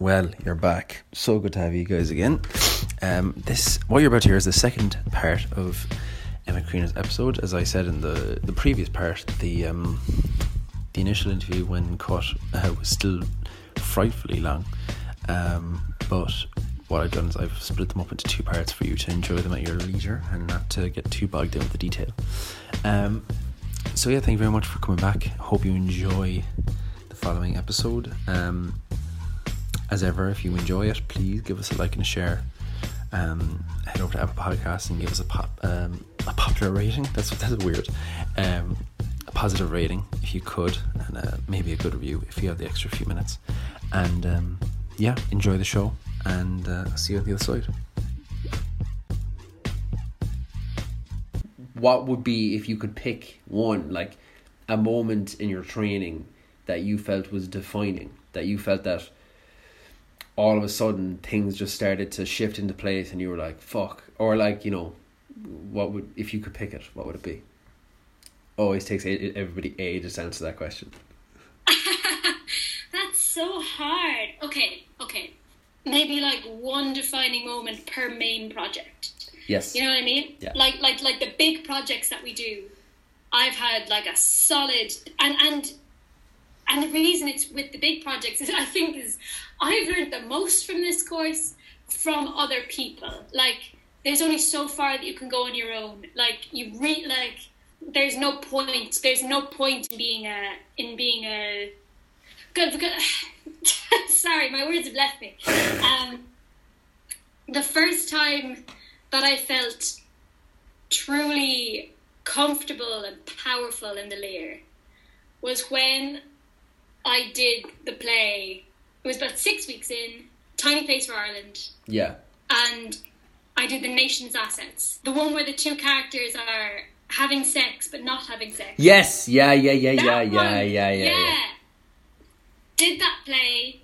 Well, you're back. So good to have you guys again. Um, this what you're about to hear is the second part of Emma Creaner's episode. As I said in the the previous part, the um, the initial interview when cut uh, was still frightfully long. Um, but what I've done is I've split them up into two parts for you to enjoy them at your leisure and not to get too bogged down with the detail. Um, so yeah, thank you very much for coming back. Hope you enjoy the following episode. Um, as ever, if you enjoy it, please give us a like and a share. Um, head over to Apple Podcasts and give us a pop um, a popular rating. That's that's weird. Um, a positive rating if you could, and uh, maybe a good review if you have the extra few minutes. And um, yeah, enjoy the show, and uh, see you on the other side. what would be if you could pick one like a moment in your training that you felt was defining that you felt that all of a sudden things just started to shift into place and you were like fuck or like you know what would if you could pick it what would it be always takes everybody ages to answer that question That's so hard. Okay, okay. Maybe like one defining moment per main project. yes You know what I mean? Yeah. Like like like the big projects that we do. I've had like a solid and and and the reason it's with the big projects is I think is I've learned the most from this course from other people. Like there's only so far that you can go on your own. Like you read, like there's no point. There's no point in being a in being a good because sorry, my words have left me. Um, the first time that I felt truly comfortable and powerful in the Lir was when I did the play. It was about six weeks in, Tiny Plays for Ireland, yeah. And I did the Nation's Assets. The one where the two characters are having sex but not having sex. yes. Yeah yeah yeah yeah That yeah one, yeah yeah yeah. Did that play,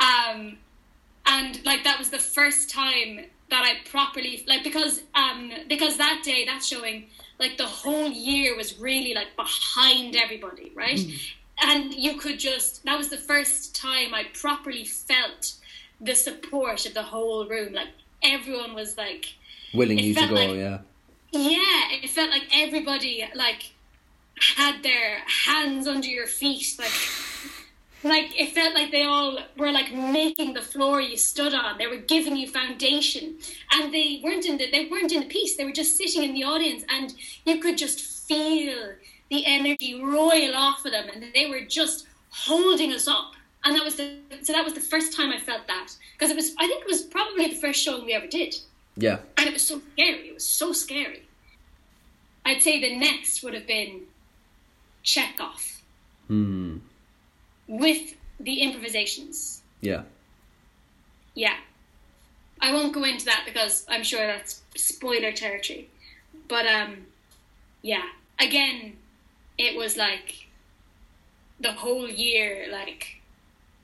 um, and like that was the first time that I properly like because um because that day that showing like the whole year was really like behind everybody right and you could just that was the first time I properly felt the support of the whole room. Like everyone was like willing you to go like- yeah. Yeah, it felt like everybody like had their hands under your feet, like like it felt like they all were like making the floor you stood on. They were giving you foundation, and they weren't in the they weren't in the piece. They were just sitting in the audience, and you could just feel the energy roil off of them, and they were just holding us up. And that was the so that was the first time I felt that because it was I think it was probably the first show we ever did yeah and it was so scary. It was so scary. I'd say the next would have been Chekhov hmm with the improvisations. yeah Yeah. I won't go into that because I'm sure that's spoiler territory. But um yeah. Again, it was like the whole year like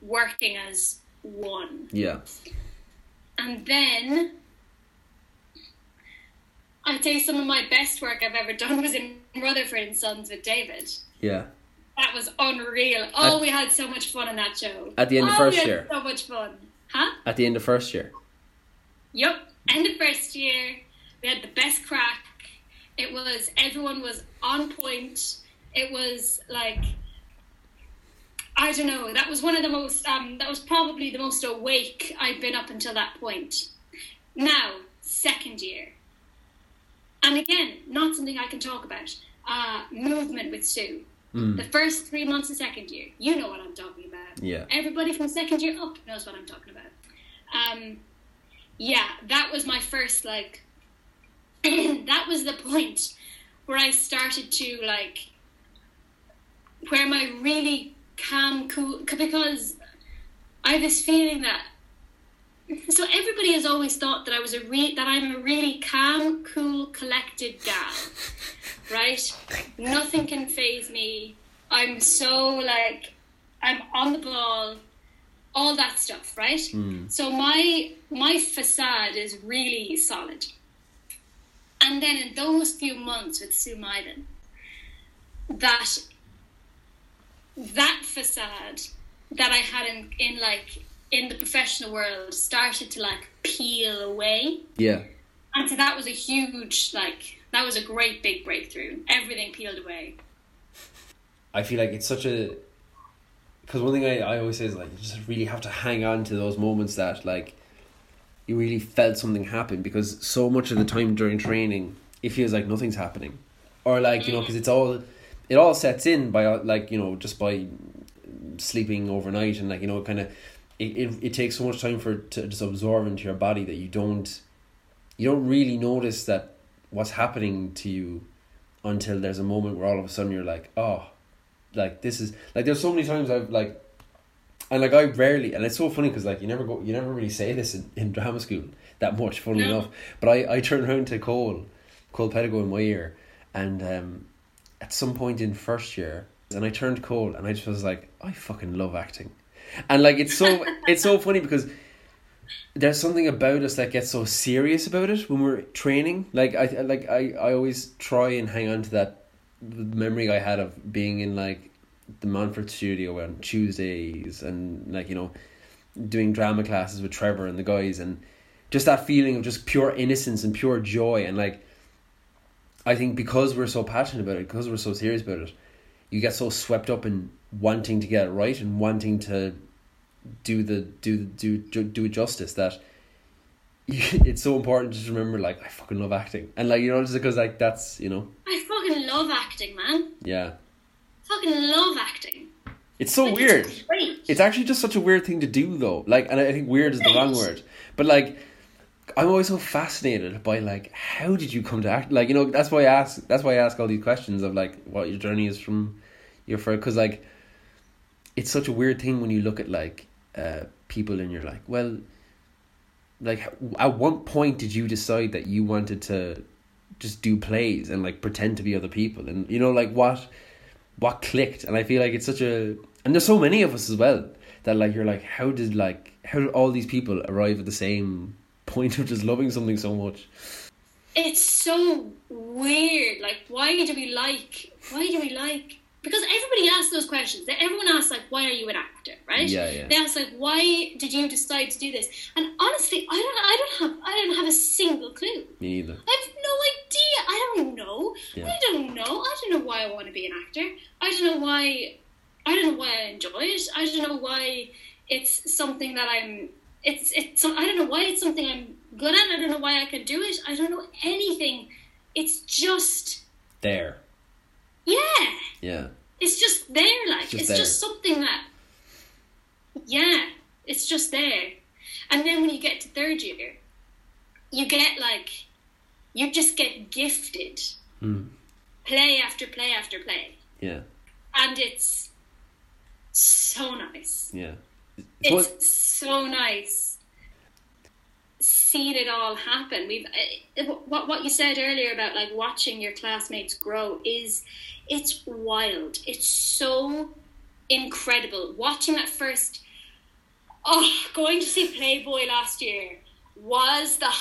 working as one. yeah And then I'd say some of my best work I've ever done was in Rutherford and Sons with David. yeah That was unreal. Oh, At- we had so much fun in that show. At the end of oh, first we had year? So much fun. Huh? at the end of first year Yep. End of first year. We had the best crack. It was everyone was on point. It was like I don't know. That was one of the most. Um, that was probably the most awake I've been up until that point. Now, second year, and again, not something I can talk about. Uh, movement with Sue. The first three months of second year, you know what I'm talking about. Yeah. Everybody from second year up knows what I'm talking about. Um, yeah, that was my first like. that was the point where I started to like. Where my really calm, cool, because I have this feeling that. So everybody has always thought that I was a re- that I'm a really calm, cool, collected gal, right? Nothing can phase me. I'm so like, I'm on the ball, all that stuff, right? Hmm. So my my facade is really solid. And then in those few months with Sue Maiden, that that facade that I had in, in like in the professional world started to like peel away. Yeah. And so that was a huge, like, that was a great big breakthrough. Everything peeled away. I feel like it's such a because one thing I, I always say is like you just really have to hang on to those moments that like you really felt something happen because so much of the time during training it feels like nothing's happening or like you know mm. because it's all it all sets in by like you know just by sleeping overnight and like you know kind of it, it, it takes so much time for it to just absorb into your body that you don't you don't really notice that what's happening to you until there's a moment where all of a sudden you're like oh like this is like there's so many times I've like and like I rarely and it's so funny because like you never go you never really say this in, in drama school that much funny No. enough but I I turn around to Cole Cole Pedigo in my ear and um at some point in first year and I turned cold and I just was like I fucking love acting. And like it's so it's so funny because there's something about us that gets so serious about it when we're training. Like I like I, I always try and hang on to that memory I had of being in like the Manfred studio on Tuesdays and like you know doing drama classes with Trevor and the guys and just that feeling of just pure innocence and pure joy and like I think because we're so passionate about it because we're so serious about it you get so swept up in wanting to get it right and wanting to do the do do do, do it justice that you, it's so important to just remember like I fucking love acting and like you know just because like that's you know I fucking love acting, man. yeah Fucking love acting. it's so Like, weird It's. It's actually just such a weird thing to do, though. Like, and I think weird is the wrong word, but like, I'm always so fascinated by like, how did you come to act? Like, you know, that's why I ask. That's why I ask all these questions of like, what your journey is from your first, because like, it's such a weird thing when you look at like, uh, people and you're like, well, like, at what point did you decide that you wanted to just do plays and like pretend to be other people, and you know, like what what clicked and i feel like it's such a and there's so many of us as well that like you're like how did like how did all these people arrive at the same point of just loving something so much It's so weird. Like, why do we like? Why do we like? Because everybody asks those questions. That Everyone asks like, "Why are you an actor?" Right? Yeah, yeah. They ask like, "Why did you decide to do this?" And honestly, I don't. I don't have. I don't have a single clue. me either I have no idea. I don't know. Yeah. I don't know. I don't know why I want to be an actor. I don't know why. I don't know why I enjoy it. I don't know why it's something that I'm. It's it's. I don't know why it's something I'm good at. I don't know why I can do it. I don't know anything. It's just there yeah. yeah It's just there. Like just it's there. just something that. Yeah, it's just there, and then when you get to third year, you get like, you just get gifted mm. play after play after play, yeah and it's so nice. yeah It's What- so nice seeing it all happen. We've uh, what what you said earlier about like watching your classmates grow is it's wild. It's so incredible watching that first. Oh, going to see Playboy last year was the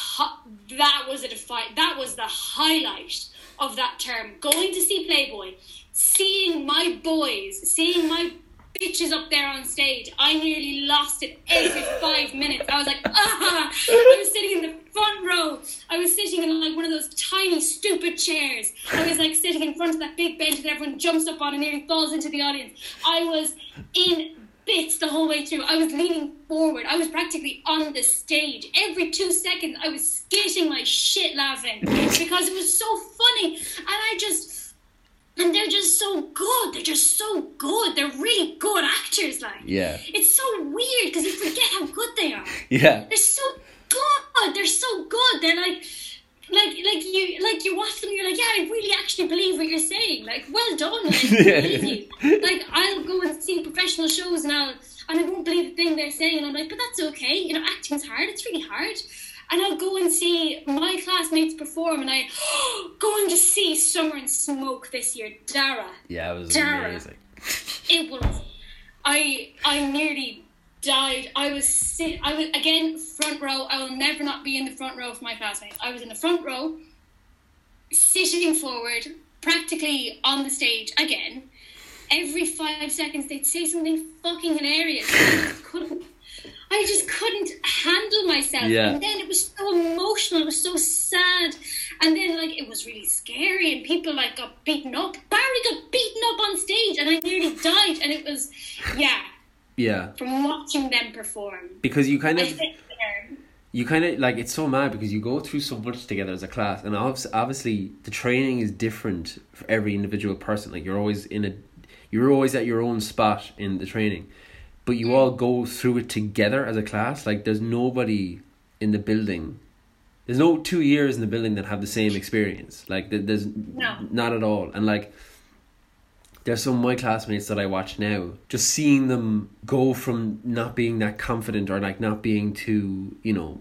that was a defi- that was the highlight of that term. Going to see Playboy, seeing my boys, seeing my bitches up there on stage. I nearly lost it every five minutes. I was like, ah! I was sitting in the front row. I was sitting in like one of those tiny, stupid chairs. I was like sitting in front of that big bench that everyone jumps up on and nearly falls into the audience. I was in bits the whole way through. I was leaning forward. I was practically on the stage. Every two seconds, I was skitting my shit laughing because it was so funny. And I just and they're just so good. They're just so good. They're really good actors. Like, yeah it's so weird because you forget how good they are. yeah They're so good. They're so good. They're like, like, like you, like you watch them. You're like, yeah, I really actually believe what you're saying. Like, well done. Like, I believe you. Like, I'll go and see professional shows and I'll, and I won't believe the thing they're saying. And I'm like, but that's okay. You know, acting's hard. It's really hard. And I'll go and see my classmates perform, and I going to see Summer and Smoke this year, Dara. Yeah it was Dara. amazing. It was i i nearly died. I was sit i was again front row. I will never not be in the front row for my classmates. I was in the front row sitting forward practically on the stage again. Every five seconds they'd say something fucking hilarious I just couldn't I I just couldn't handle myself. Yeah. And then it was so emotional, it was so sad. And then like it was really scary and people like got beaten up. Barry got beaten up on stage and I nearly died and it was yeah, Yeah, from watching them perform. because you kind of you kind of like it's so mad because you go through so much together as a class, and obviously, obviously the training is different for every individual person. Like you're always in a, you're always at your own spot in the training, but you hmm. all go through it together as a class. Like there's nobody in the building. There's no two years in the building that have the same experience. Like there's No. not at all, and like there's some of my classmates that I watch now, just seeing them go from not being that confident or like not being too, you know,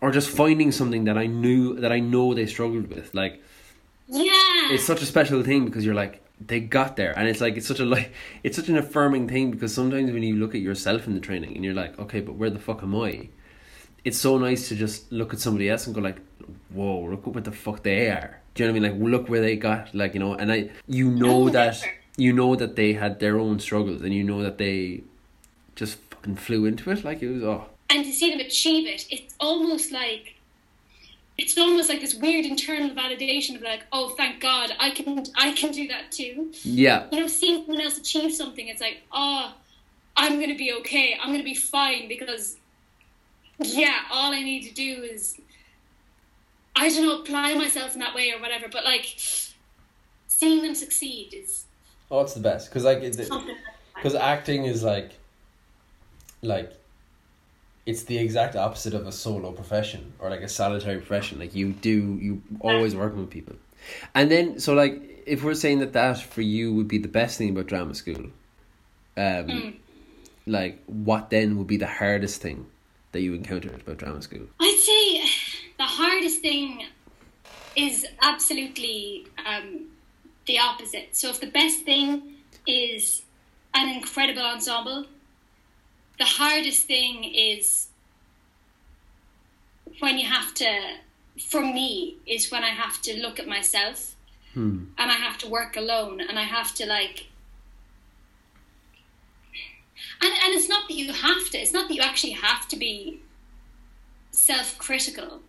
or just finding something that I knew that I know they struggled with. Like Yeah. it's such a special thing because you're like they got there, and it's like it's such a like it's such an affirming thing because sometimes when you look at yourself in the training and you're like, okay, but where the fuck am I? It's so nice to just look at somebody else and go like, whoa, look at what the fuck they are. Do you know what I mean? Like look where they got, like you know, and I you know oh, that you know that they had their own struggles and you know that they just fucking flew into it like it was oh and to see them achieve it, it's almost like it's almost like this weird internal validation of like, oh, thank God, I can I can do that too. yeah You know, seeing someone else achieve something, it's like, oh, I'm gonna be okay. I'm gonna be fine because, yeah, all I need to do is, I don't know, apply myself in that way or whatever. But like, seeing them succeed is Oh, it's the best because like it, because acting is like like it's the exact opposite of a solo profession or like a solitary profession. Like you do you always working with people. And then so like if we're saying that that for you would be the best thing about drama school um like what then would be the hardest thing that you encountered about drama school? I'd say the hardest thing is absolutely um, the opposite. So if the best thing is an incredible ensemble, the hardest thing is when you have to, for me, is when I have to look at myself hmm. and I have to work alone and I have to like and and it's not that you have to it's not that you actually have to be self-critical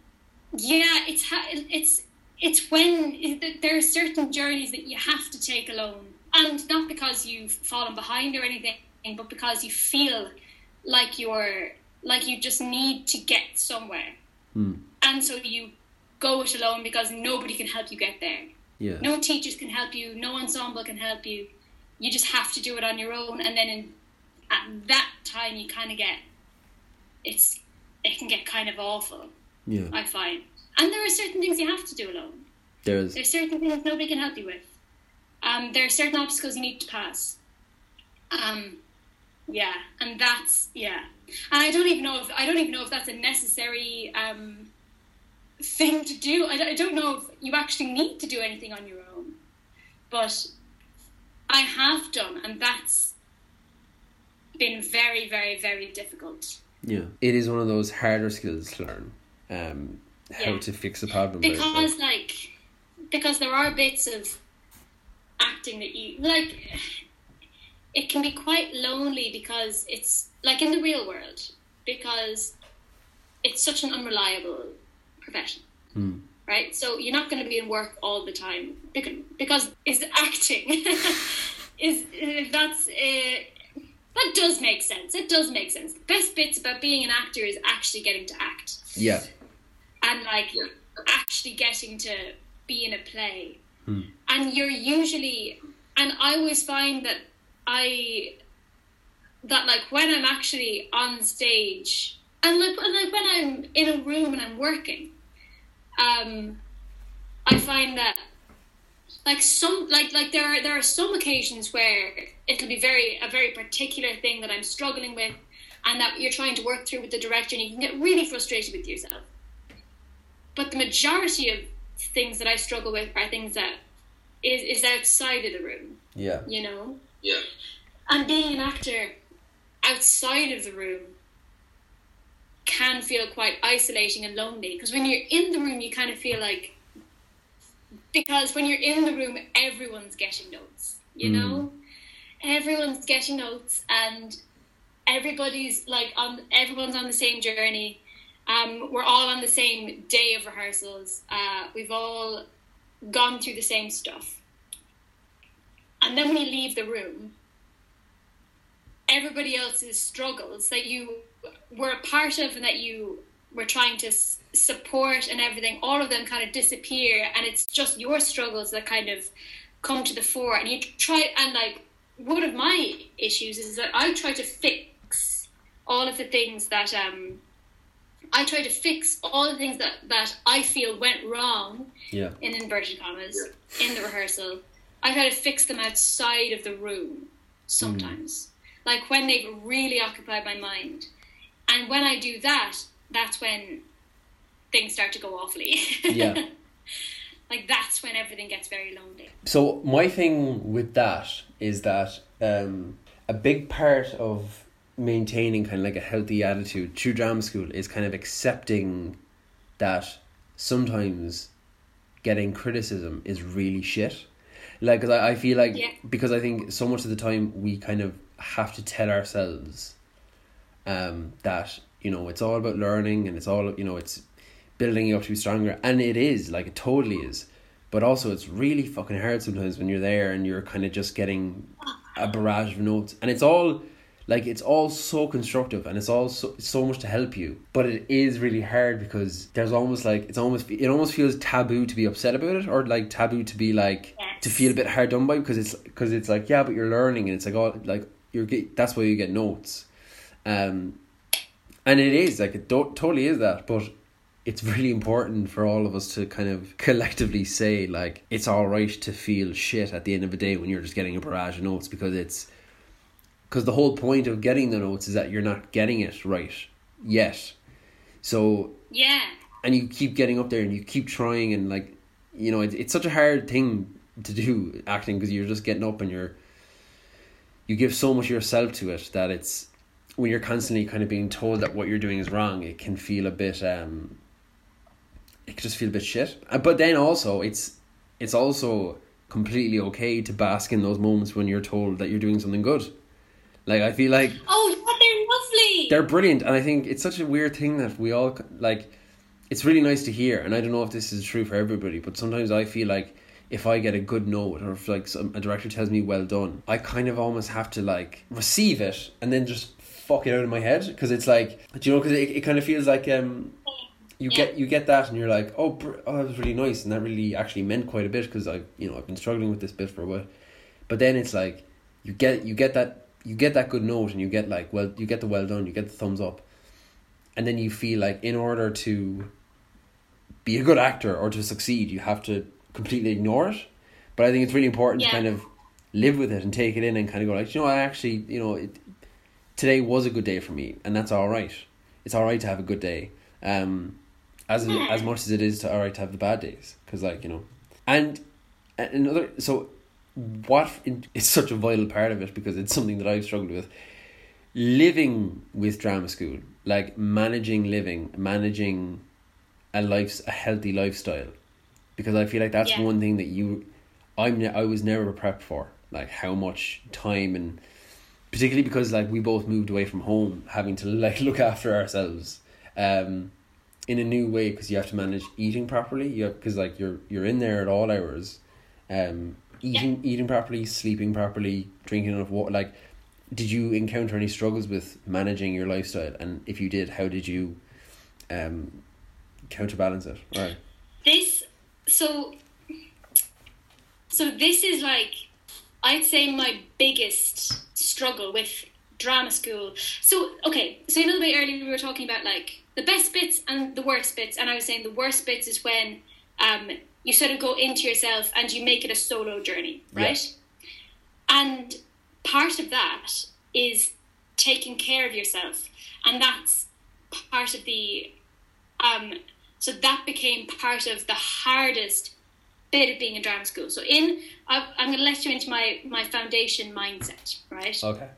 yeah it's it's it's when there are certain journeys that you have to take alone and not because you've fallen behind or anything but because you feel like you're like you just need to get somewhere. Hmm. and so you go it alone because nobody can help you get there. Yeah. No teachers can help you. No ensemble can help you. You just have to do it on your own. And then in, at that time you kind of get it's it can get kind of awful yeah. I find. And there are certain things you have to do alone. There's there's certain things nobody can help you with. Um, there are certain obstacles you need to pass. Um, yeah and that's yeah. And i don't even know if i don't even know if that's a necessary um, thing to do. I don't, I don't know if you actually need to do anything on your own but i have done and that's been very very very difficult. Yeah it is one of those harder skills to learn um how Yeah. to fix a problem because like because there are bits of acting that you like it can be quite lonely because it's like in the real world because it's such an unreliable profession Hmm. right? So you're not going to be in work all the time because, because is acting is that's uh, that does make sense. It does make sense. The best bits about being an actor is actually getting to act. Yeah. And like actually getting to be in a play. And you're usually, and I always find that I, that like when I'm actually on stage, and like, and like when I'm in a room and I'm working, um, I find that like some like like there are there are some occasions where it'll be very a very particular thing that I'm struggling with and that you're trying to work through with the director and you can get really frustrated with yourself. But the majority of things that I struggle with are things that is is outside of the room, Yeah. you know? Yeah. And being an actor outside of the room can feel quite isolating and lonely because when you're in the room you kind of feel like because when you're in the room everyone's getting notes you Mm. know everyone's getting notes and everybody's like on everyone's on the same journey. Um, we're all on the same day of rehearsals. Uh, we've all gone through the same stuff. And then when you leave the room, everybody else's struggles that you were a part of and that you were trying to s- support and everything, all of them kind of disappear, and it's just your struggles that kind of come to the fore. And you try, and like, one of my issues is that I try to fix all of the things that, um, I try to fix all the things that, that I feel went wrong Yeah. in inverted commas in the rehearsal. I try to fix them outside of the room sometimes, like when they've really occupied my mind. And when I do that, that's when things start to go awfully. Yeah. like that's when everything gets very lonely. So my thing with that is that um, a big part of maintaining kind of like a healthy attitude through drama school is kind of accepting that sometimes getting criticism is really shit. Like, 'cause I, I feel like Yeah. because I think so much of the time we kind of have to tell ourselves um, that you know it's all about learning and it's all you know it's building you up to be stronger. And it is like it totally is. But also it's really fucking hard sometimes when you're there and you're kind of just getting a barrage of notes. And it's all like it's all so constructive and it's all so, so much to help you but it is really hard because there's almost like it's almost it almost feels taboo to be upset about it or like taboo to be like Yes. to feel a bit hard done by because it's because it's like yeah but you're learning and it's like oh like you're get, that's why you get notes um and it is like it do- totally is that but it's really important for all of us to kind of collectively say like it's all right to feel shit at the end of the day when you're just getting a barrage of notes because it's because the whole point of getting the notes is that you're not getting it right. Yet so Yeah. and you keep getting up there and you keep trying and like you know it, it's such a hard thing to do acting because you're just getting up and you're you give so much yourself to it that it's when you're constantly kind of being told that what you're doing is wrong it can feel a bit um it can just feel a bit shit. Uh, but then also it's it's also completely okay to bask in those moments when you're told that you're doing something good like i feel like Oh, yeah, they're lovely. they're brilliant and i think it's such a weird thing that we all like it's really nice to hear and i don't know if this is true for everybody but sometimes i feel like if i get a good note or if like some, a director tells me well done i kind of almost have to like receive it and then just fuck it out of my head because it's like do you know because it, it kind of feels like um you Yeah. get you get that and you're like oh, br- oh that was really nice and that really actually meant quite a bit because i you know i've been struggling with this bit for a while but then it's like you get you get that you get that good note and you get like well you get the well done you get the thumbs up. And then you feel like in order to be a good actor or to succeed you have to completely ignore it. But i think it's really important Yeah. to kind of live with it and take it in and kind of go like you know i actually you know it, today was a good day for me and that's all right. It's all right to have a good day um as as much as it is to all right to have the bad days. Because like you know. And another so what it's such a vital part of it because it's something that I've struggled with. Living with drama school like managing living managing a life a healthy lifestyle. Because I feel like that's Yeah. one thing that you I'm I was never prepped for like how much time and particularly because like we both moved away from home having to like look after ourselves um in a new way because you have to manage eating properly. You because like you're you're in there at all hours um eating eating properly sleeping properly drinking enough water like did you encounter any struggles with managing your lifestyle? And if you did how did you um counterbalance it? Right this so so this is like i'd say my biggest struggle with drama school. So okay so a little bit earlier we were talking about like the best bits and the worst bits. And i was saying the worst bits is when um you sort of go into yourself and you make it a solo journey right? And part of that is taking care of yourself. And that's part of the um so that became part of the hardest bit of being in drama school. So in I, i'm going to let you into my my foundation mindset right? Okay.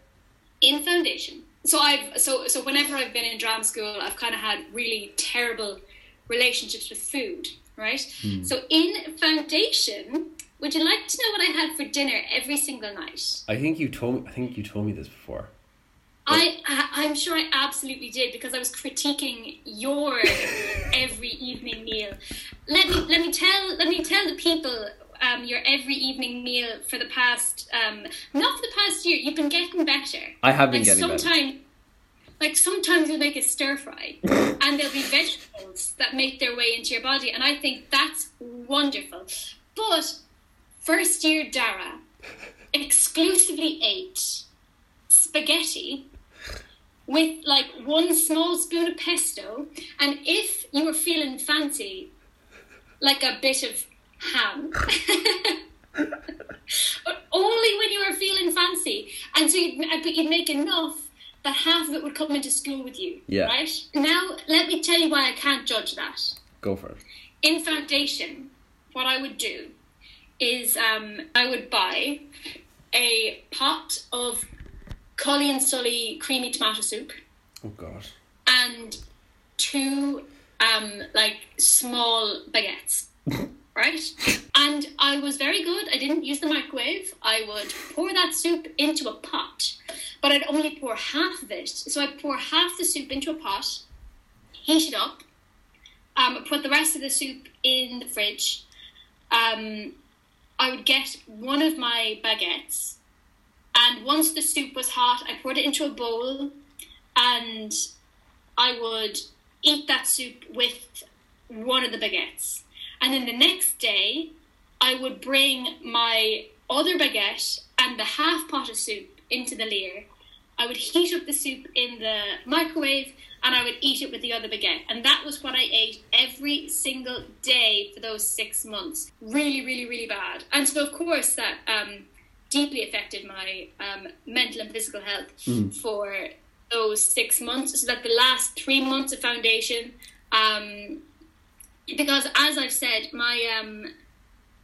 In foundation. So i've so so whenever i've been in drama school i've kind of had really terrible relationships with food right so in foundation would you like to know what i had for dinner every single night i think you told me i think you told me this before I, I I'm sure I absolutely did because I was critiquing your every evening meal. Let me let me tell let me tell the people um, your every evening meal for the past um, not for the past year. You've been getting better. I have been getting better. Like sometimes you'll make a stir fry, and there'll be vegetables that make their way into your body, and I think that's wonderful. But first year Dara exclusively ate spaghetti with like one small spoon of pesto, and if you were feeling fancy, like a bit of ham. but only when you were feeling fancy, and so you'd, but you'd make enough that half of it would come into school with you. Yeah. Right now, let me tell you why I can't judge that Go for it. in foundation, what I would do is um, I would buy a pot of Cully and Sully creamy tomato soup Oh God. and two um, like small baguettes, right? And I was very good. I didn't use the microwave. I would pour that soup into a pot, but I'd only pour half of it. So I'd pour half the soup into a pot, heat it up, um, put the rest of the soup in the fridge. Um, I would get one of my baguettes, and once the soup was hot, I poured it into a bowl, and I would eat that soup with one of the baguettes. And then the next day, I would bring my other baguette and the half pot of soup into the Lir. I would heat up the soup in the microwave and I would eat it with the other baguette. And that was what I ate every single day for those six months. Really, really, really bad. And so, of course, that um, deeply affected my um, mental and physical health for those six months. So that the last three months of foundation, um, because as I've said, my um,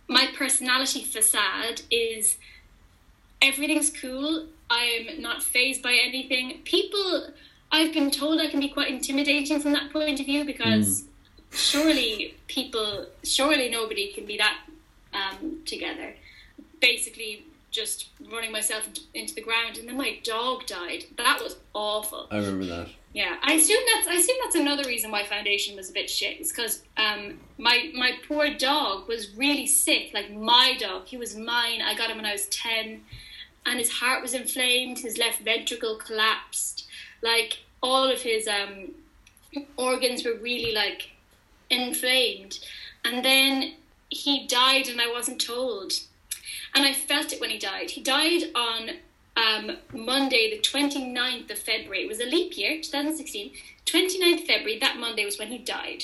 my personality facade is everything's cool. I'm not phased by anything. People, I've been told I can be quite intimidating from that point of view because surely people, surely nobody can be that um, together. Basically, just running myself into- the ground, and then my dog died. That was awful. I remember that. Yeah, I assume that's I assume that's another reason why foundation was a bit shit. Is because um, my my poor dog was really sick. Like my dog, he was mine. I got him when I was ten, and his heart was inflamed. His left ventricle collapsed. Like all of his um, organs were really like inflamed, and then he died, and I wasn't told. And I felt it when he died. He died on um, Monday, the 29th of February. It was a leap year, 2016. 29th February, that Monday was when he died.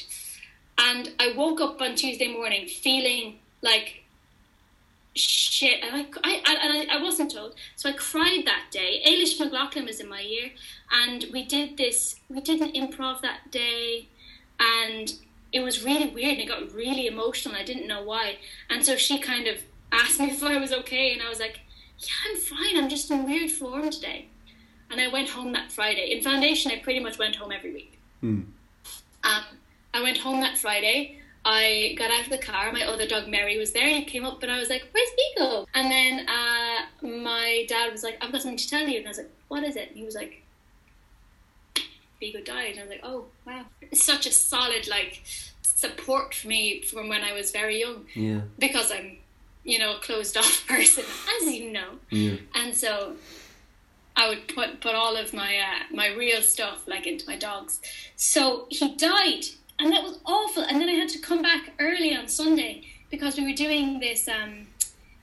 And I woke up on Tuesday morning feeling like shit. And I, I, I, and I, I wasn't told. So I cried that day. Ailish McLaughlin was in my ear. And we did this, we did an improv that day. And it was really weird and it got really emotional. I didn't know why. And so she kind of asked me if I was okay. And I was like, yeah, I'm fine. I'm just in weird form today. And I went home that Friday. In foundation, I pretty much went home every week. Um, I went home that Friday. I got out of the car. My other dog Mary was there. and He came up and I was like, "Where's Beagle?" And then uh, my dad was like, "I've got something to tell you." And I was like, "What is it?" And he was like, "Beagle died." And I was like, "Oh wow!" It's such a solid like support for me from when I was very young Yeah. because I'm, you know, a closed off person, as you know. Yeah. And so I would put put all of my uh, my real stuff like into my dogs. So he died, and that was awful. And then I had to come back early on Sunday because we were doing this, um,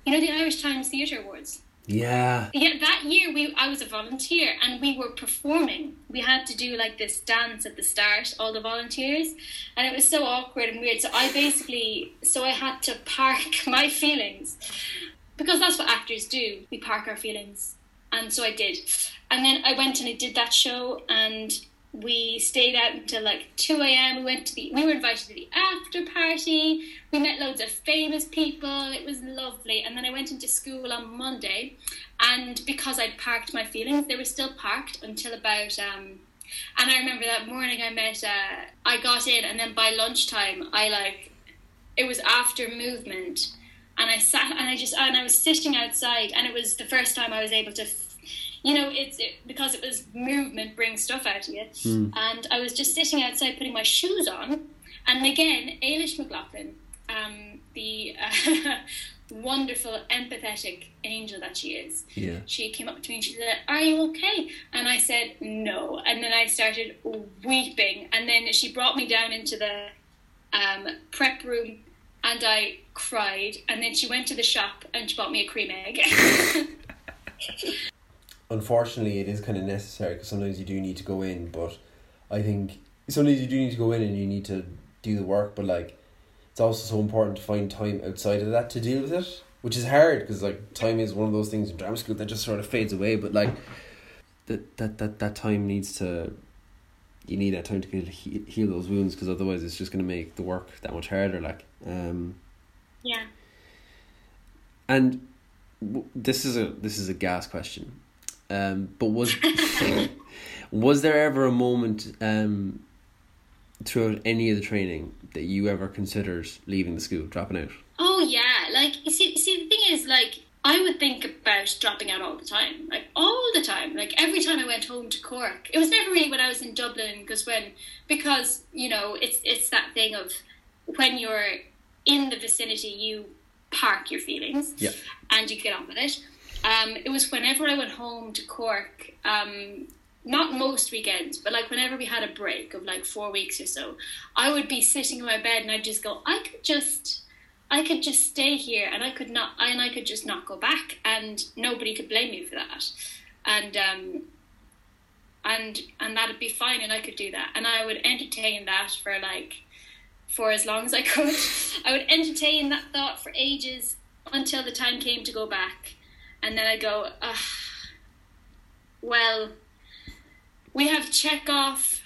you know, the Irish Times Theatre Awards. Yeah. Yeah, that year we I was a volunteer and we were performing. We had to do like this dance at the start, all the volunteers, and it was so awkward and weird. So I basically so I had to park my feelings because that's what actors do. We park our feelings, and so I did. And then I went and I did that show and. We stayed out until like two a.m. We went to the. We were invited to the after party. We met loads of famous people. It was lovely. And then I went into school on Monday, and because I'd parked my feelings, they were still parked until about. Um, and I remember that morning I met. Uh, I got in, and then by lunchtime, I like. It was after movement, and I sat and I just and I was sitting outside, and it was the first time I was able to. You know, it's it, because it was movement brings stuff out of you. And I was just sitting outside putting my shoes on, and again, Ailish McLaughlin, um, the uh, wonderful, empathetic angel that she is, Yeah. she came up to me and she said, Are you okay? And I said, No. And then I started weeping. And then she brought me down into the um, prep room and I cried. And then she went to the shop and she bought me a cream egg. Unfortunately, it is kind of necessary because sometimes you do need to go in, but I think sometimes you do need to go in and you need to do the work, but like it's also so important to find time outside of that to deal with it, which is hard because like time is one of those things in drama school that just sort of fades away, but like that that that, that time needs to you need that time to kind of he- heal those wounds because otherwise it's just going to make the work that much harder like um yeah. and this is a this is a gas question, um, but was was there ever a moment um, throughout any of the training that you ever considered leaving the school, dropping out? Oh yeah, like you see, see the thing is like I would think about dropping out all the time, like all the time, like every time I went home to Cork. It was never really when I was in Dublin, because when because you know it's it's that thing of when you're in the vicinity, you park your feelings, Yeah. and you get on with it. Um, it was whenever I went home to Cork. Um, not most weekends, but like whenever we had a break of like four weeks or so, I would be sitting in my bed and I'd just go, I could just, I could just stay here and I could not, and I could just not go back, and nobody could blame me for that, and um, and and that'd be fine, and I could do that, and I would entertain that for like, for as long as I could. I would entertain that thought for ages until the time came to go back, and then I go, well we have Chekhov,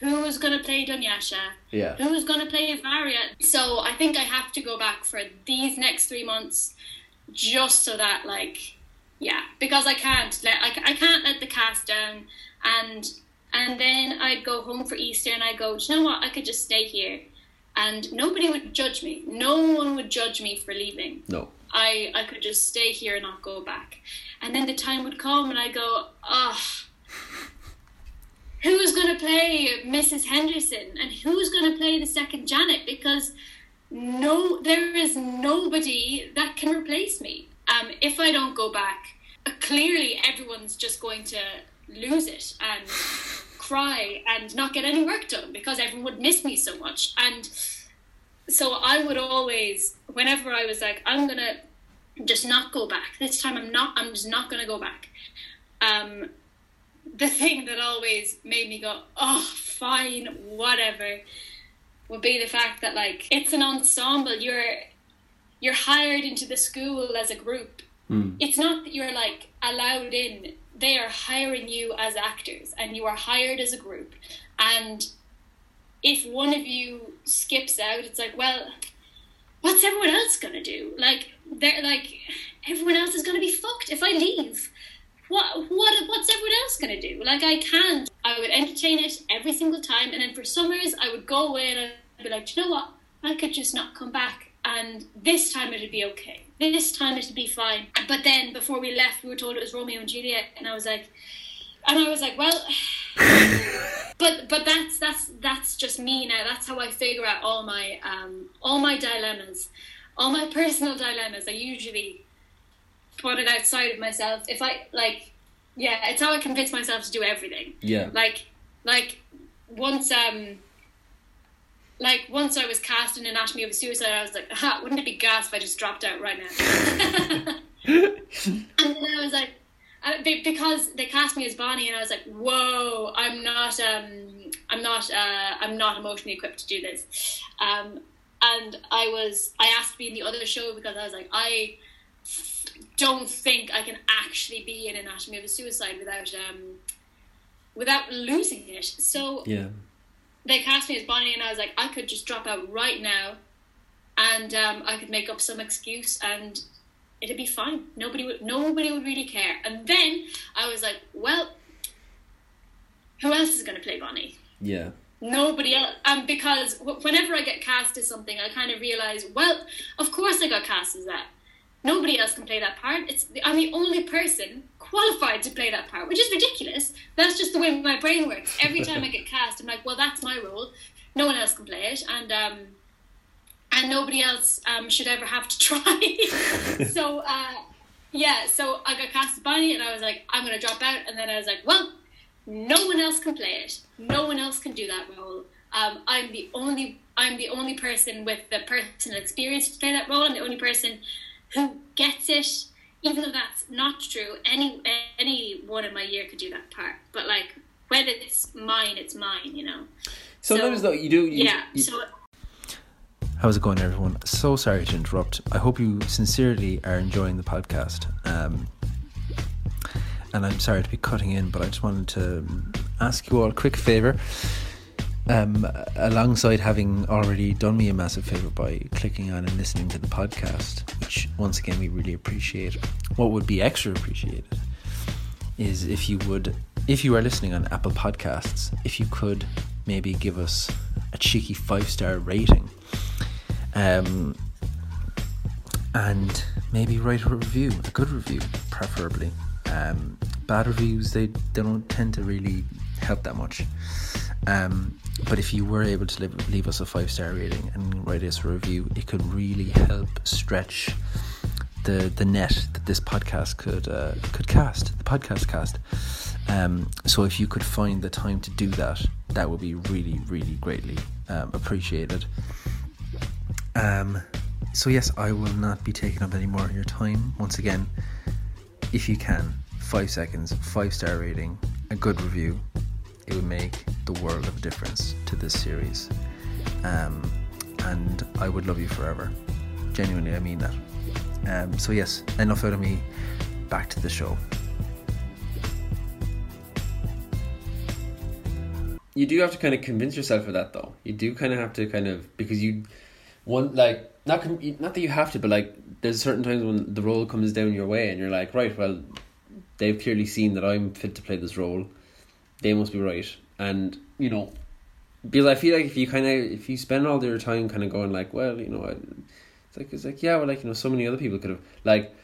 who's going to play Dunyasha, Yeah. who's going to play Varia. So I think I have to go back for these next three months, just so that like, yeah, because I can't let I, I can't let the cast down, and and then I'd go home for Easter and I'd go, "Do you know what? I could just stay here, and nobody would judge me. No one would judge me for leaving. No. I I could just stay here and not go back. And then the time would come and I go, ah, who's going to play Mrs. Henderson and who's going to play the second Janet? Because no, there is nobody that can replace me. Um, if I don't go back, uh, clearly everyone's just going to lose it and cry and not get any work done because everyone would miss me so much. And so I would always, whenever I was like, I'm gonna just not go back. This time I'm not. I'm just not gonna go back. Um, the thing that always made me go, oh, fine, whatever, would be the fact that like it's an ensemble. You're you're hired into the school as a group. It's not that you're like allowed in. They are hiring you as actors, and you are hired as a group. And if one of you skips out, it's like, well, what's everyone else gonna do? Like, they're like, everyone else is gonna be fucked if I leave. What what what's everyone else gonna do? Like, I can't. I would entertain it every single time, and then for summers, I would go away and I'd be like, "Do you know what? I could just not come back, and this time it'd be okay. This time it'd be fine. But then before we left, we were told it was Romeo and Juliet, and I was like, and I was like, well. but but that's that's that's just me now. That's how I figure out all my um, all my dilemmas, all my personal dilemmas. I usually put it outside of myself. If I like, yeah, it's how I convince myself to do everything. Yeah. Like like once um like once I was cast in Anatomy of a Suicide, I was like, wouldn't it be gas if I just dropped out right now? and then I was like, be- because they cast me as Bonnie, and I was like, "Whoa, I'm not, um, I'm not, uh, I'm not emotionally equipped to do this." Um, and I was, I asked to be in the other show because I was like, I don't think I can actually be in Anatomy of a Suicide without, um, without losing it. So Yeah. they cast me as Bonnie, and I was like, I could just drop out right now, and um, I could make up some excuse, and it'd be fine. Nobody would, nobody would really care. And then I was like, well, who else is going to play Bonnie? Yeah. Nobody else. Um, because whenever I get cast as something, I kind of realize, well, of course I got cast as that. Nobody else can play that part. It's I'm the only person qualified to play that part, which is ridiculous. That's just the way my brain works. Every time I get cast, I'm like, well, that's my role. No one else can play it, and um, and nobody else um, should ever have to try. so uh, yeah, so I got cast as Bonnie, and I was like, I'm gonna drop out, and then I was like, well, no one else can play it. No one else can do that role. Um, I'm the only I'm the only person with the personal experience to play that role. I'm the only person who gets it. Even though that's not true, any anyone in my year could do that part. But like when it's mine, it's mine. You know. Sometimes so, though you do. You, yeah. You, so. How's it going, everyone? So sorry to interrupt. I hope you sincerely are enjoying the podcast. Um, and I'm sorry to be cutting in, but I just wanted to ask you all a quick favour um, alongside having already done me a massive favor by clicking on and listening to the podcast, which once again we really appreciate. What would be extra appreciated is if you would, if you are listening on Apple Podcasts, if you could maybe give us a cheeky five star rating, um, and maybe write a review, a good review, preferably. Um, bad reviews they, they don't tend to really help that much. Um, but if you were able to leave, leave us a five star rating and write us a review, it could really help stretch the the net that this podcast could uh, could cast, the podcast cast. Um, so if you could find the time to do that, that would be really, really greatly um, appreciated. Um, so yes, I will not be taking up any more of your time. Once again, if you can, five seconds, five star rating, a good review, it would make the world of difference to this series. Um, and I would love you forever. Genuinely, I mean that. Um, so, yes, enough out of me. Back to the show. You do have to kind of convince yourself of that, though. You do kind of have to kind of because you want like not not that you have to, but like there's certain times when the role comes down your way, and you're like, right, well, they've clearly seen that I'm fit to play this role they must be right. And you know, because I feel like if you kind of if you spend all your time kind of going like, well, you know, it's like it's like yeah, well, like you know, so many other people could have like,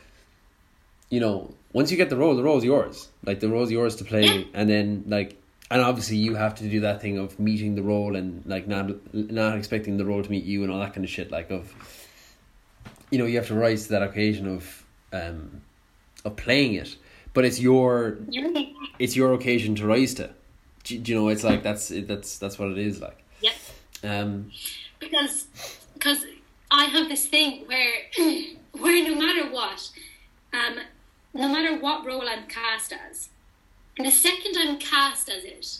you know, once you get the role, the role's yours. Like the role's yours to play, and then like. And obviously, you have to do that thing of meeting the role and like not not expecting the role to meet you and all that kind of shit. Like of, you know, you have to rise to that occasion of, um, of playing it but it's your it's your occasion to rise to. Do, do you know? It's like that's that's that's what it is like. Yeah. Um. Because because I have this thing where where no matter what, um, no matter what role I'm cast as, and the second I'm cast as it,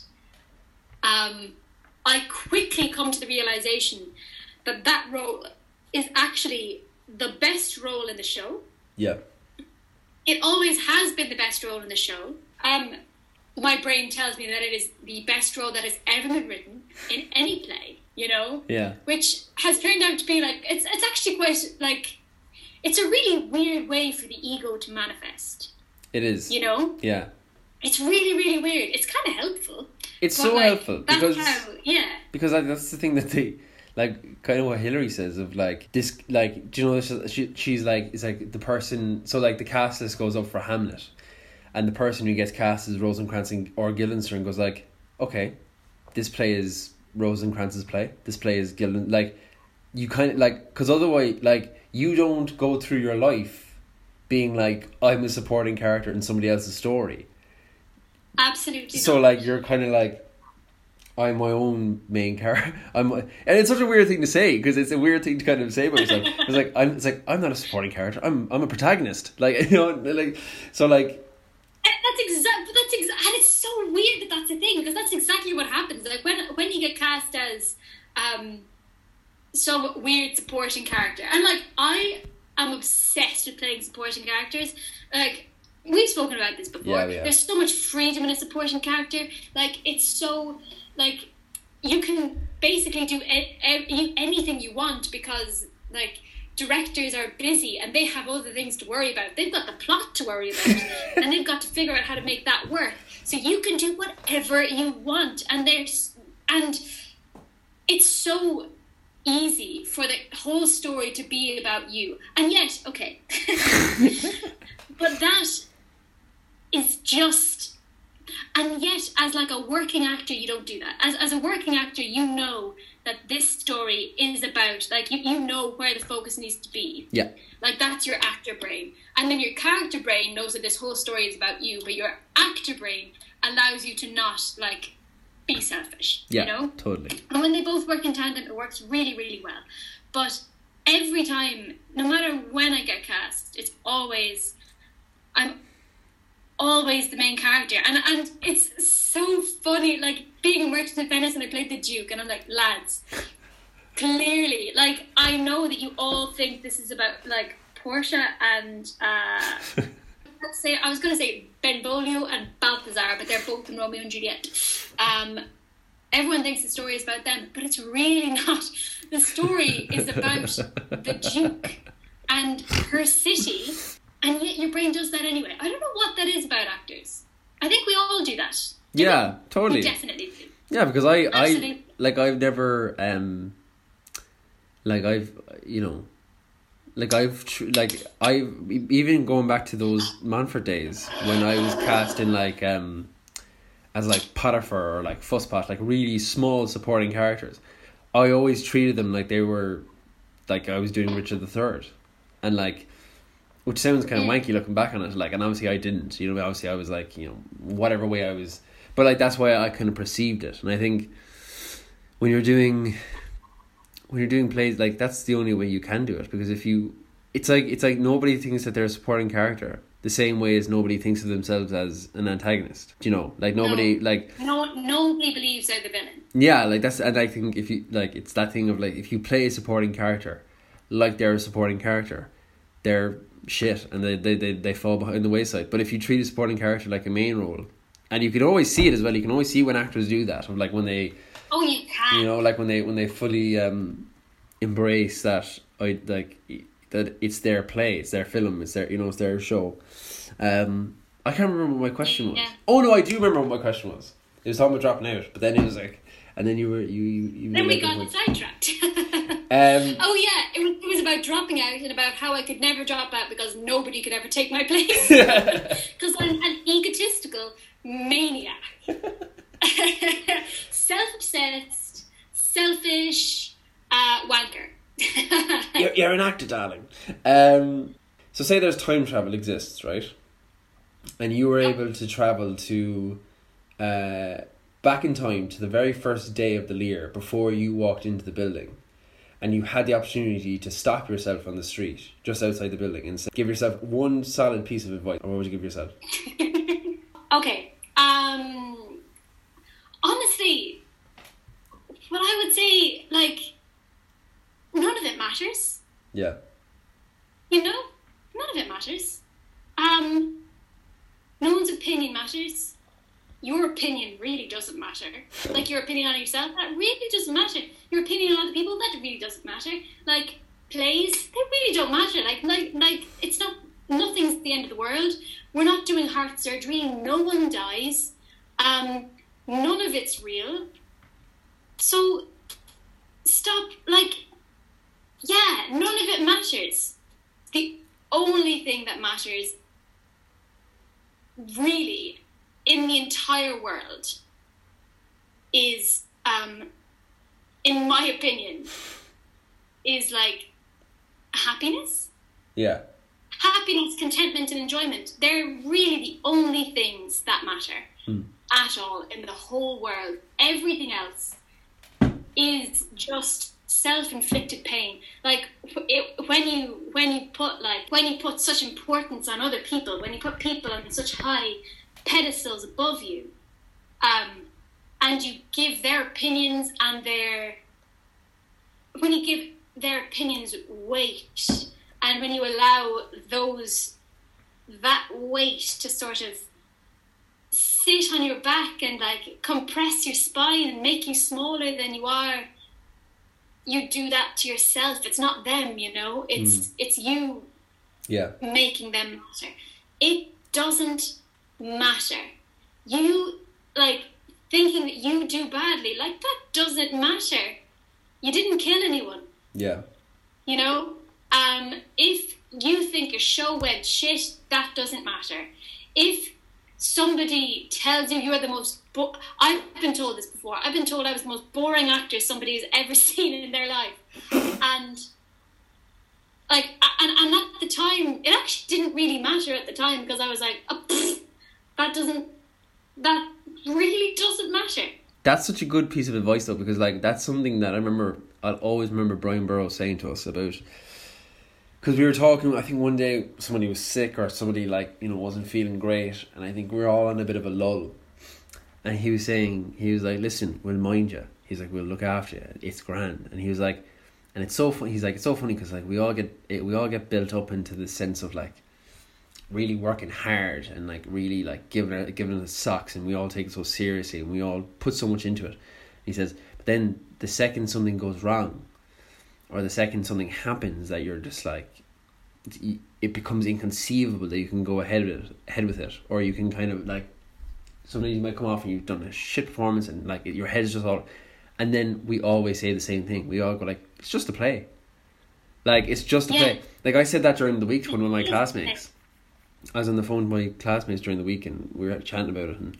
um, I quickly come to the realization that that role is actually the best role in the show. Yeah it always has been the best role in the show. Um, my brain tells me that it is the best role that has ever been written in any play. You know, yeah, which has turned out to be like it's it's actually quite like it's a really weird way for the ego to manifest. It is, you know, yeah. It's really really weird. It's kind of helpful. It's so like, helpful because how, yeah, because that's the thing that they like kind of what Hillary says of like this like do you know she, she's like it's like the person so like the cast list goes up for Hamlet and the person who gets cast is Rosencrantz or Guildenstern goes like okay this play is Rosencrantz's play this play is Gilden like you kind of like because otherwise like you don't go through your life being like I'm a supporting character in somebody else's story absolutely so not. like you're kind of like I'm my own main character. I'm, and it's such a weird thing to say because it's a weird thing to kind of say about yourself. It's like I'm, it's like I'm not a supporting character. I'm, I'm a protagonist. Like you know, like so, like. That's exactly. That's exactly, and it's so weird that that's a thing because that's exactly what happens. Like when when you get cast as, um, some weird supporting character, and like I am obsessed with playing supporting characters. Like we've spoken about this before. Yeah, yeah. There's so much freedom in a supporting character. Like it's so like you can basically do anything you want because like directors are busy and they have other things to worry about. They've got the plot to worry about and they've got to figure out how to make that work. So you can do whatever you want and there's and it's so easy for the whole story to be about you. And yet, okay. but that is just and yet as like a working actor you don't do that. As as a working actor you know that this story is about like you, you know where the focus needs to be. Yeah. Like that's your actor brain. And then your character brain knows that this whole story is about you, but your actor brain allows you to not like be selfish. Yeah. You know? Totally. And when they both work in tandem, it works really, really well. But every time, no matter when I get cast, it's always I'm always the main character, and and it's so funny. Like being a merchant of Venice, and I played the Duke, and I'm like, lads, clearly, like I know that you all think this is about like Portia and. uh Let's say I was going to say Benvolio and Balthazar, but they're both in Romeo and Juliet. Um, everyone thinks the story is about them, but it's really not. The story is about the Duke and her city, and yet your brain does that anyway. I don't know what that is about actors. I think we all do that. Yeah, We totally. definitely do. Yeah, because I, I like I've never um like I've you know like I've tr- like I've even going back to those Manfred days when I was cast in like um as like Potiphar or like Fusspot like really small supporting characters. I always treated them like they were like I was doing Richard the Third, and like which sounds kind of wanky looking back on it. Like, and obviously I didn't. You know, obviously I was like, you know, whatever way I was, but like that's why I kind of perceived it. And I think when you're doing when you're doing plays, like that's the only way you can do it because if you, it's like it's like nobody thinks that they're a supporting character the same way as nobody thinks of themselves as an antagonist. Do you know, like nobody No. like No, nobody believes they're the villain. yeah, like that's and I think if you like it's that thing of like if you play a supporting character, like they're a supporting character, they're shit and they they, they, they fall behind the wayside. But if you treat a supporting character like a main role, and you can always see it as well, you can always see when actors do that of like when they Oh, you can. you know like when they when they fully um embrace that I like that it's their play, it's their film, it's their you know it's their show. Um, I can't remember what my question was. Yeah. Oh no, I do remember what my question was. It was talking about dropping out, but then it was like, and then you were you you. you then we got sidetracked. Um, oh yeah, it was, it was about dropping out and about how I could never drop out because nobody could ever take my place. Because I'm an egotistical maniac, self-obsessed, selfish, uh, wanker. you're, you're an actor, darling. Um, so say there's time travel exists, right? And you were able to travel to uh, back in time to the very first day of the Lir before you walked into the building, and you had the opportunity to stop yourself on the street just outside the building and say, give yourself one solid piece of advice. Or what would you give yourself? okay. Um. Honestly, what I would say, like, none of it matters. Yeah. You know, none of it matters. Um, no one's opinion matters. Your opinion really doesn't matter. Like your opinion on yourself, that really doesn't matter. Your opinion on other people, that really doesn't matter. Like plays, they really don't matter. Like like like it's not nothing's the end of the world. We're not doing heart surgery. No one dies. Um, none of it's real. So stop. Like yeah, none of it matters. The only thing that matters, really, in the entire world, is, um, in my opinion, is like happiness. Yeah. Happiness, contentment, and enjoyment. They're really the only things that matter at all in the whole world. Everything else is just self-inflicted pain like it, when you when you put like when you put such importance on other people when you put people on such high pedestals above you um and you give their opinions and their when you give their opinions weight and when you allow those that weight to sort of sit on your back and like compress your spine and make you smaller than you are you do that to yourself. It's not them you know? It's it's you Yeah. making them matter. It doesn't matter you like thinking that you do badly like that doesn't matter you didn't kill anyone. Yeah. You know, um, if you think a show went shit, that doesn't matter. If somebody tells you you're the most, bo- I've been told this before. I've been told I was the most boring actor somebody has ever seen in their life, and like, and, and at the time, it actually didn't really matter at the time because I was like, oh, that doesn't, that really doesn't matter. That's such a good piece of advice though, because like that's something that I remember. I'll always remember Brian Burrows saying to us about. Because we were talking, I think one day somebody was sick or somebody like you know wasn't feeling great, and I think we were all on a bit of a lull. And he was saying, he was like, "Listen, we'll mind you." He's like, "We'll look after you. It's grand." And he was like, and it's so funny. He's like, it's so funny because like we all get it, we all get built up into the sense of like really working hard and like really like giving it giving it socks and we all take it so seriously and we all put so much into it. He says, but then the second something goes wrong, or the second something happens that you're just like, it becomes inconceivable that you can go ahead with it, ahead with it, or you can kind of like, sometimes you might come off and you've done a shit performance and like your head's just all, and then we always say the same thing. We all go like, it's just a play. Like it's just a Yeah. play. Like I said that during the week to one of my classmates. I was on the phone with my classmates during the week and we were chatting about it and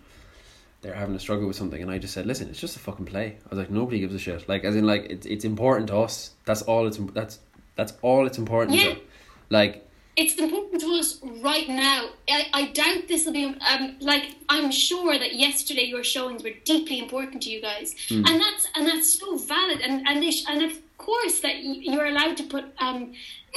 they're having a struggle with something and I just said, Listen, it's just a fucking play. I was like, Nobody gives a shit. Like as in like it's it's important to us. That's all it's that's that's all it's important Yeah. to. Like it's important to us right now. I, I doubt this will be um like I'm sure that yesterday your showings were deeply important to you guys, and that's and that's so valid and and they sh- and course that you're allowed to put um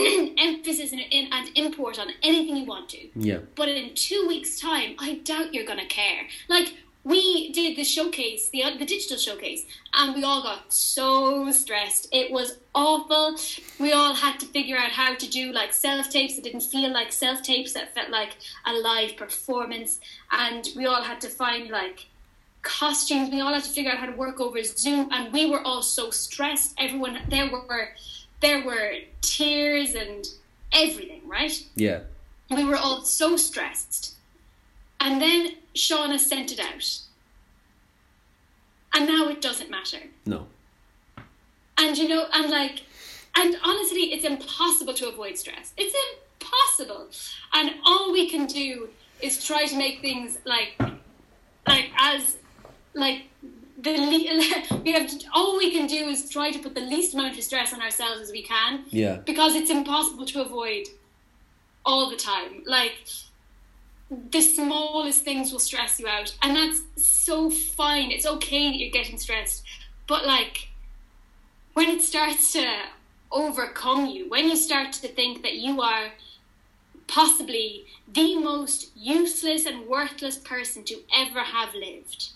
emphasis in, in and import on anything you want to. yeah. But in two weeks' time, I doubt you're gonna care. Like we did the showcase, the the digital showcase, and we all got so stressed. It was awful. We all had to figure out how to do like self tapes that didn't feel like self tapes that felt like a live performance, and we all had to find like costumes. We all had to figure out how to work over Zoom, and we were all so stressed. Everyone there were there were tears and everything, right? Yeah. we were all so stressed. And then Shauna sent it out. And now it doesn't matter. No. And you know, and like, and honestly, it's impossible to avoid stress. It's impossible. And all we can do is try to make things like, like as, like, the le- we have to, all we can do is try to put the least amount of stress on ourselves as we can Yeah. because it's impossible to avoid all the time. Like the smallest things will stress you out, and that's so fine. It's okay that you're getting stressed, but like when it starts to overcome you, when you start to think that you are possibly the most useless and worthless person to ever have lived.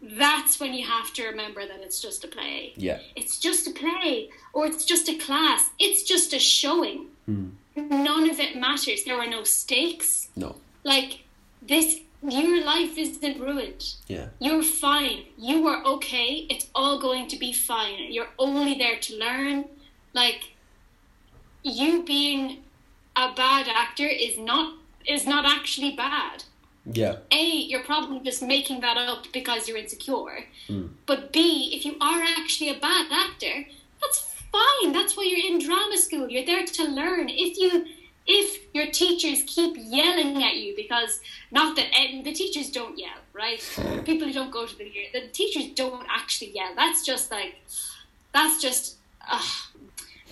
That's when you have to remember that it's just a play. Yeah. it's just a play or it's just a class. It's just a showing. Hmm. None of it matters. There are no stakes. No. like this your life isn't ruined. Yeah. you're fine. You are okay. It's all going to be fine. You're only there to learn. Like you being a bad actor is not is not actually bad Yeah. a, you're probably just making that up because you're insecure. But B, if you are actually a bad actor, that's fine. That's why you're in drama school. You're there to learn. If you if your teachers keep yelling at you because not that and the teachers don't yell, right? People who don't go to the the teachers don't actually yell. That's just like that's just uh,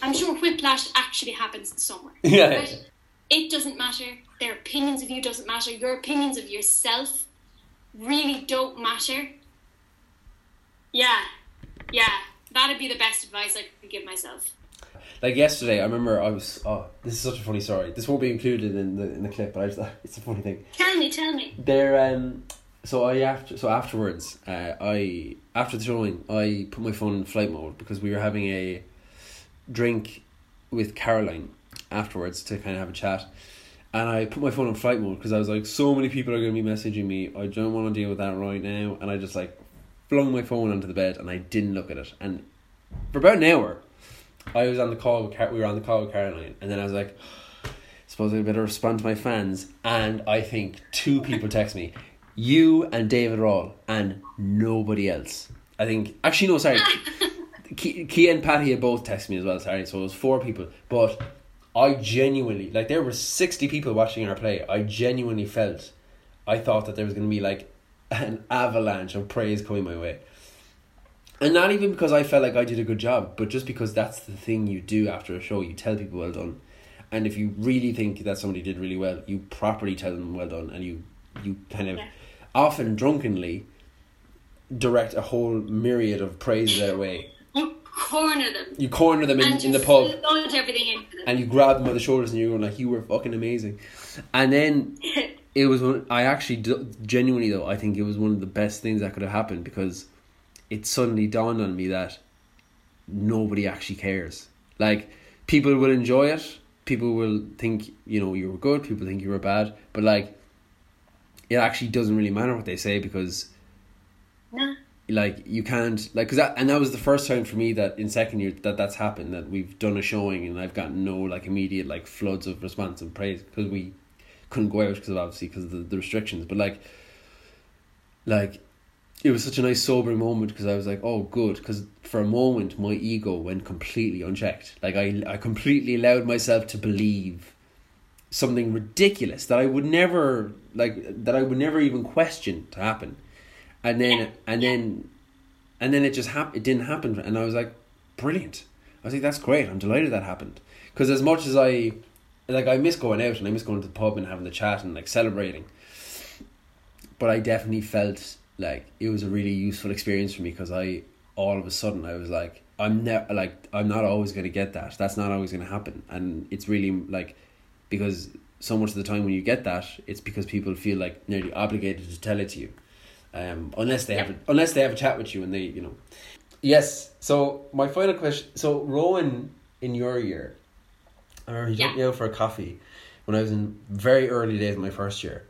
I'm sure whiplash actually happens somewhere. Yeah. It doesn't matter. Their opinions of you doesn't matter. Your opinions of yourself really don't matter. Yeah, yeah, that'd be the best advice I could give myself. Like yesterday, I remember I was. Oh, this is such a funny story. This won't be included in the in the clip, but I just it's a funny thing. Tell me, tell me. There, um, so I after so afterwards, uh, I after the showing, I put my phone in flight mode because we were having a drink with Caroline afterwards to kind of have a chat, and I put my phone on flight mode because I was like, so many people are going to be messaging me. I don't want to deal with that right now, and I just like flung my phone onto the bed and I didn't look at it, and for about an hour, I was on the call with Car- we were on the call with Caroline, and then I was like. Suppose I better respond to my fans, and I think two people text me, you and David Rawl, and nobody else. I think actually no, sorry, Kia and Patty had both texted me as well. Sorry, so it was four people. But I genuinely like there were sixty people watching our play. I genuinely felt, I thought that there was going to be like an avalanche of praise coming my way. And not even because I felt like I did a good job, but just because that's the thing you do after a show. You tell people well done, and if you really think that somebody did really well, you properly tell them well done, and you you kind of Yeah. often drunkenly direct a whole myriad of praise their way. You corner them. You corner them in, in the pub everything into them. and you grab them by the shoulders and you're going like you were fucking amazing and then it was one i actually genuinely though i think it was one of the best things that could have happened because it suddenly dawned on me that nobody actually cares like people will enjoy it people will think you know you were good people think you were bad but like it actually doesn't really matter what they say because Nah. Like you can't like because that and that was the first time for me that in second year that that's happened that we've done a showing and I've gotten no like immediate like floods of response and praise because we couldn't go out because of obviously because the, the restrictions. But like like it was such a nice sobering moment because I was like oh good because for a moment my ego went completely unchecked. Like I I completely allowed myself to believe something ridiculous that I would never like that I would never even question to happen and then Yeah. and then and then it just happened it didn't happen. And i was like brilliant. I was like that's great. I'm delighted that happened. Because as much as i like i miss going out and i miss going to the pub and having the chat and like celebrating but i definitely felt like it was a really useful experience for me because i all of a sudden i was like i'm never like i'm not always going to get that. That's not always going to happen. And it's really like because so much of the time when you get that it's because people feel like nearly obligated to tell it to you um, unless they have a, unless they have a chat with you and they you know. Yes so my final question so Rowan in your year I remember he took me out for a coffee when I was in very early days of my first year.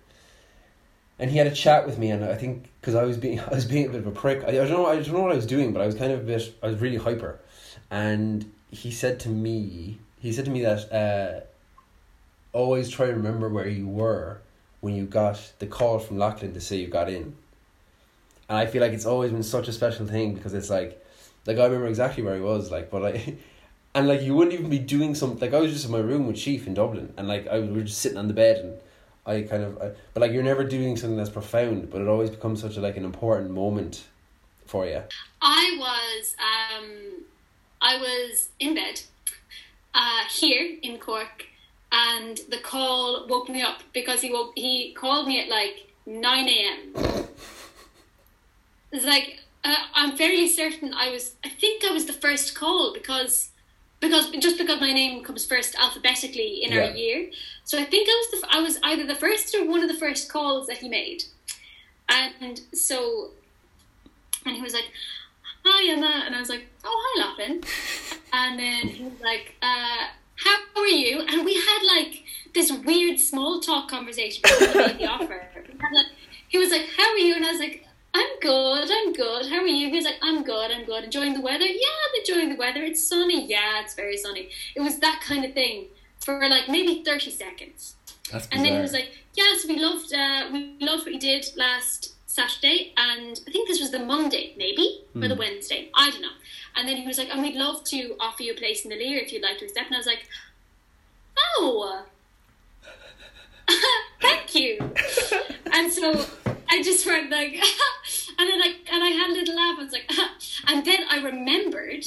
And he had a chat with me and I think because I was being I was being a bit of a prick. I, I don't know I don't know what I was doing but I was kind of a bit I was really hyper. And he said to me he said to me that uh, always try to remember where you were when you got the call from Lachlan to say you got in and I feel like it's always been such a special thing because it's like, like I remember exactly where I was, like, but I, and like you wouldn't even be doing something. Like I was just in my room with Chief in Dublin, and like I we were just sitting on the bed, and I kind of, I, but like you're never doing something that's profound, but it always becomes such a like an important moment for you. I was um, I was in bed uh, here in Cork, and the call woke me up because he woke he called me at like nine a.m. It's like uh, I'm fairly certain I was. I think I was the first call because because just because my name comes first alphabetically in Yeah. our year. So I think I was the I was either the first or one of the first calls that he made, and so and he was like, "Hi Emma," and I was like, "Oh hi Lachlan," and then he was like, uh, "How are you?" And we had like this weird small talk conversation before he made the offer. Like, he was like, "How are you?" And I was like. I'm good, I'm good. How are you? He was like, I'm good, I'm good. Enjoying the weather? Yeah, I'm enjoying the weather. It's sunny. Yeah, it's very sunny. It was that kind of thing for like maybe 30 seconds. That's And then he was like, "Yes, we loved uh, we loved what you did last Saturday, and I think this was the Monday, maybe or the Wednesday, I don't know." And then he was like, "And we'd love to offer you a place in the Lir if you'd like to accept." And I was like, "Oh, thank you." and so I just went like, and then like, and I had a little laugh. I was like, and then I remembered.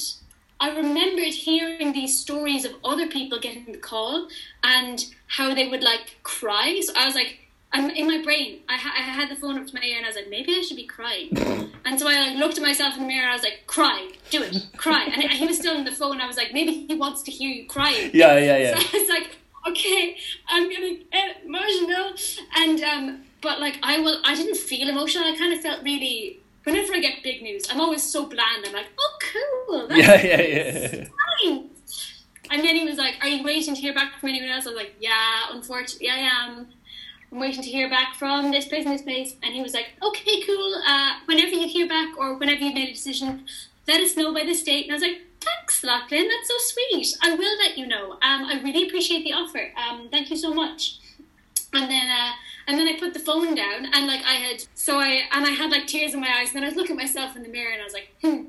I remembered hearing these stories of other people getting the call and how they would like cry. So I was like, I'm in my brain. I, ha- I had the phone up to my ear and I was like, maybe I should be crying. and so I like looked at myself in the mirror. and I was like, cry, do it, cry. And he was still on the phone. I was like, maybe he wants to hear you crying. yeah, yeah, yeah. So I was like, okay, I'm gonna get emotional. And um, but like I will, I didn't feel emotional. I kind of felt really. Whenever I get big news, I'm always so bland. I'm like, oh, cool. That's yeah, yeah, yeah. fine. And then he was like, Are you waiting to hear back from anyone else? I was like, Yeah, unfortunately, I am. I'm waiting to hear back from this place and this place. And he was like, Okay, cool. Uh, whenever you hear back or whenever you've made a decision, let us know by this date. And I was like, Thanks, Lachlan. That's so sweet. I will let you know. Um, I really appreciate the offer. Um, thank you so much. And then, uh, and then I put the phone down, and like I had, so I and I had like tears in my eyes. And then I was looking at myself in the mirror, and I was like, hmm.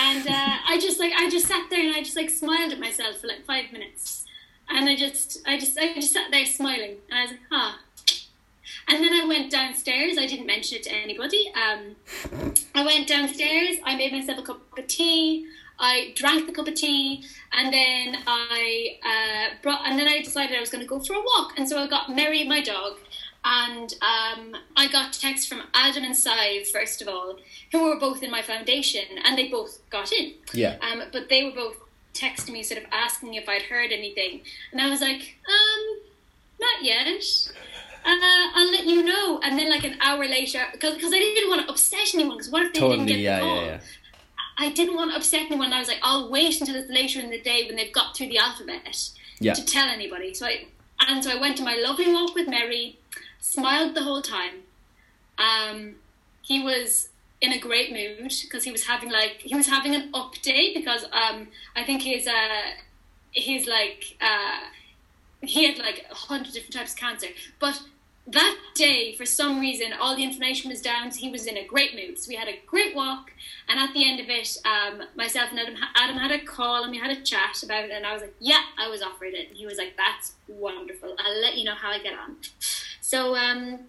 And uh, I just like I just sat there and I just like smiled at myself for like five minutes, and I just I just I just sat there smiling, and I was like, ah. And then I went downstairs. I didn't mention it to anybody. Um, I went downstairs. I made myself a cup of tea. I drank the cup of tea, and then I uh, brought. And then I decided I was going to go for a walk, and so I got Mary, my dog, and um, I got texts from Adam and Sive first of all, who were both in my foundation, and they both got in. Yeah. Um, but they were both texting me, sort of asking if I'd heard anything, and I was like, um, not yet. Uh, I'll let you know. And then, like an hour later, because I didn't want to upset anyone. Because what if they didn't Totally. get Yeah. the call? Yeah. Yeah. I didn't want to upset anyone. I was like, I'll wait until it's later in the day when they've got through the alphabet Yeah. to tell anybody. So I and so I went to my lovely walk with Mary, smiled the whole time. Um, he was in a great mood because he was having like he was having an up day because um, I think his uh, his like uh, he had like a hundred different types of cancer, but that day, for some reason, all the information was down. So he was in a great mood. So we had a great walk, and at the end of it, um, myself and Adam, Adam had a call and we had a chat about it. And I was like, "Yeah, I was offered it." And he was like, "That's wonderful. I'll let you know how I get on." So um,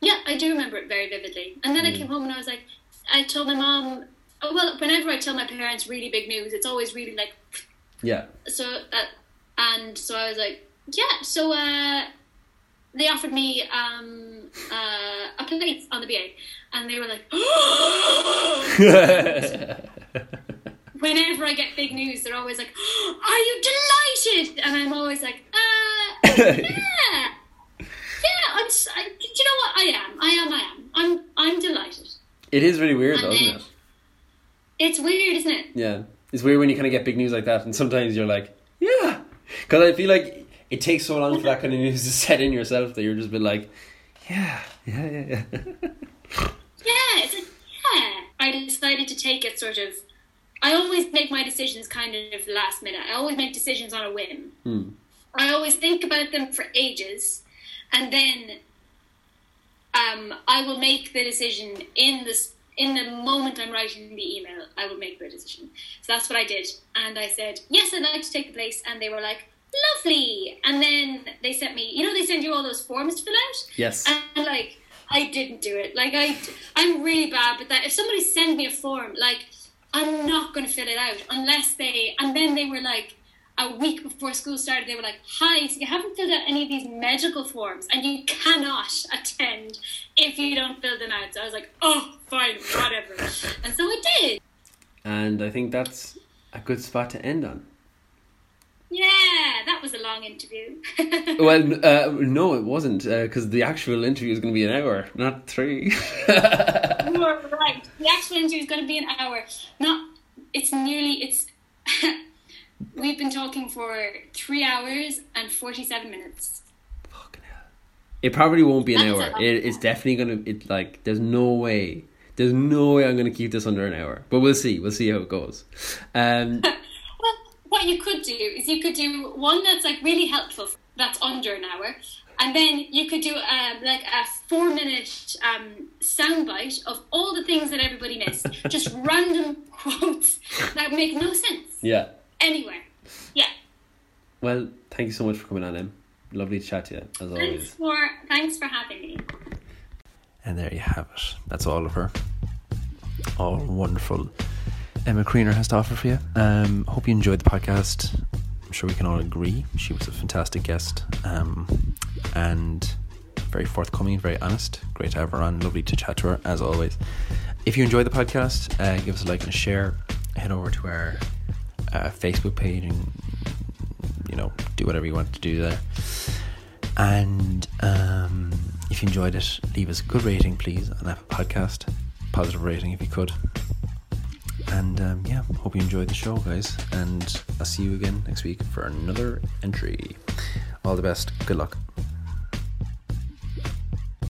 yeah, I do remember it very vividly. And then I came home and I was like, I told my mom. oh, Well, whenever I tell my parents really big news, it's always really like Yeah. so that and so I was like, yeah. So uh, they offered me um, uh, a place on the BA, and they were like, whenever I get big news, they're always like, "Are you delighted?" And I'm always like, "Uh, yeah, yeah." I'm. s- I, do you know what? I am. I am. I am. I'm. I'm delighted. It is really weird, And though, isn't it? It's weird, isn't it? Yeah. It's weird when you kind of get big news like that, and sometimes you're like, yeah. Because I feel like it takes so long for that kind of news to set in yourself that you're just been like, yeah, yeah, yeah, yeah. Yeah, it's a, yeah. I decided to take it sort of. I always make my decisions kind of last minute. I always make decisions on a whim. Hmm. I always think about them for ages, and then um, I will make the decision in this in the moment I'm writing the email. I will make the decision. So that's what I did, and I said yes, I'd like to take the place, and they were like lovely. And then they sent me, you know, they send you all those forms to fill out. Yes. And like, I didn't do it. Like, I, I'm really bad with that. If somebody sends me a form, like, I'm not going to fill it out unless they. And then they were like, a week before school started, they were like, "Hi, so you haven't filled out any of these medical forms, and you cannot attend if you don't fill them out." So I was like, "Oh, fine, whatever," and so I did. And I think that's a good spot to end on. Yeah, that was a long interview. Well, uh, no, it wasn't, because the actual interview is going to be an hour, not three. You are right. The actual interview is going to be an hour. Not. It's nearly. It's. We've been talking for three hours and forty-seven minutes. Fucking hell. It probably won't be an That's hour. It, it's definitely gonna. It like there's no way. There's no way I'm gonna keep this under an hour. But we'll see. We'll see how it goes. Um, Well, what you could do is you could do one that's like really helpful. That's under an hour, and then you could do um, like a four-minute um, soundbite of all the things that everybody missed. Just random quotes that make no sense yeah. Anywhere. Yeah. Well, thank you so much for coming on, Em. Lovely to chat to you as Thanks always. for thanks for having me. And there you have it. That's all of her. All wonderful Emma Creaner has to offer for you. Um, hope you enjoyed the podcast. I'm sure we can all agree she was a fantastic guest um, and very forthcoming, very honest. Great to have her on. Lovely to chat to her as always. If you enjoyed the podcast, uh, give us a like and a share. Head over to our uh, Facebook page and you know do whatever you want to do there. And um, if you enjoyed it, leave us a good rating, please, on Apple Podcast. Positive rating if you could. And um, yeah, hope you enjoyed the show, guys. And I'll see you again next week for another entry. All the best. Good luck.